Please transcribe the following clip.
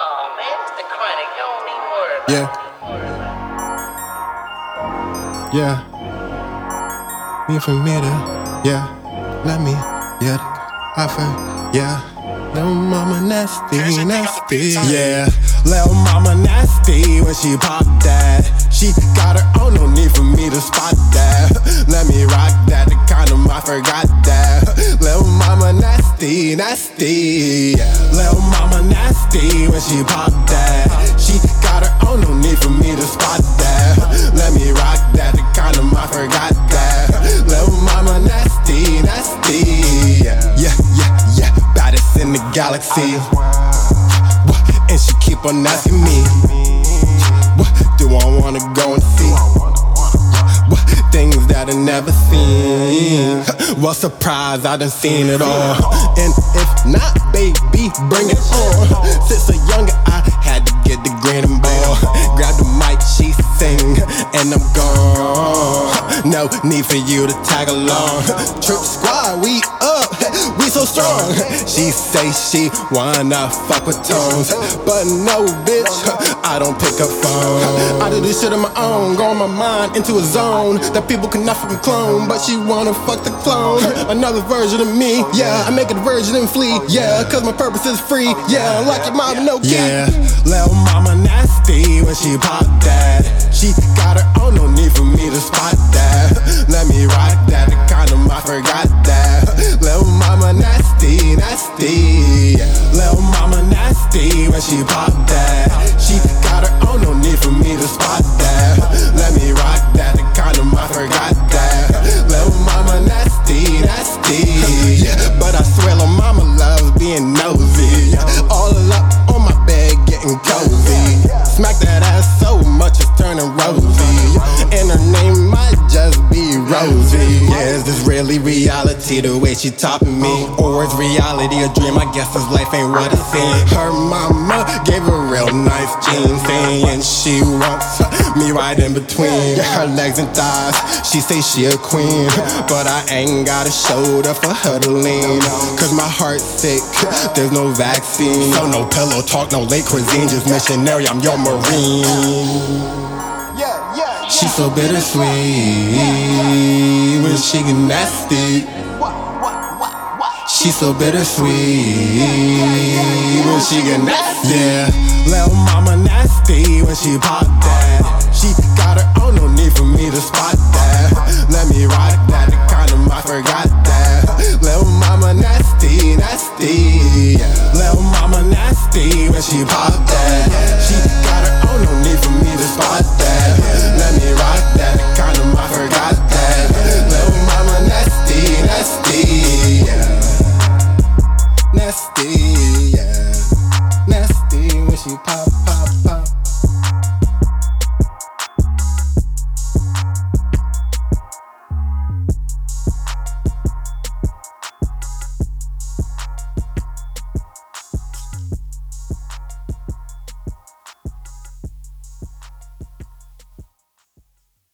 Oh man, it's the Kronic. You don't need. Yeah. Yeah. Me from middle. Yeah. Let me. Yeah. I feel. Yeah. Little mama nasty, nasty. Yeah. Little mama nasty when she pop that. Nasty, nasty. Little mama nasty when she pop that. She got her own, no need for me to spot that. Let me rock that, the condom, I forgot that. Little mama nasty, nasty. Yeah, yeah, yeah, baddest in the galaxy. And she keep on asking me, never seen? Well, surprise, I done seen it all. And if not, baby, bring it on. Since a younger, I had to get the grin and ball. Grab the mic, she sing, and I'm gone. No need for you to tag along. Trip squad, we up, so strong. Uh, she say she wanna fuck with tones, but no, bitch, I don't pick up phone. I do this shit on my own, go on my mind into a zone that people cannot fucking clone, but she wanna fuck the clone. Another version of me, yeah, I make it a version and flee, yeah, cause my purpose is free, yeah, like your mom, no key. Yeah, little mama nasty when she pop that. She got her own, no need for me to spot when she pop that. She got her own, no need for me to spot that. Let me rock that, the condom, I forgot that. Little mama nasty, nasty. But I swear, little mama loves being nosy. All up on my bed, getting cozy. Smack that ass so much it's turning rosy. And her name might just Rosie. Yeah, is this really reality the way she topping me? Or is reality a dream? I guess this life ain't what it seems. Her mama gave her real nice jeans, and she wants me right in between her legs and thighs. She say she a queen, but I ain't got a shoulder for her to lean. Cause my heart's sick, there's no vaccine. So no pillow talk, no late cuisine, just missionary, I'm your marine. She's so bittersweet when she get nasty. She's so bittersweet when she get nasty. Yeah, little mama nasty when she pop that. She got her own, no need for me to spot that. Let me rock that, the condom, I forgot that. Little mama nasty, nasty. Little mama nasty when she pop that. She got her own, no need for me to spot Nasty, yeah.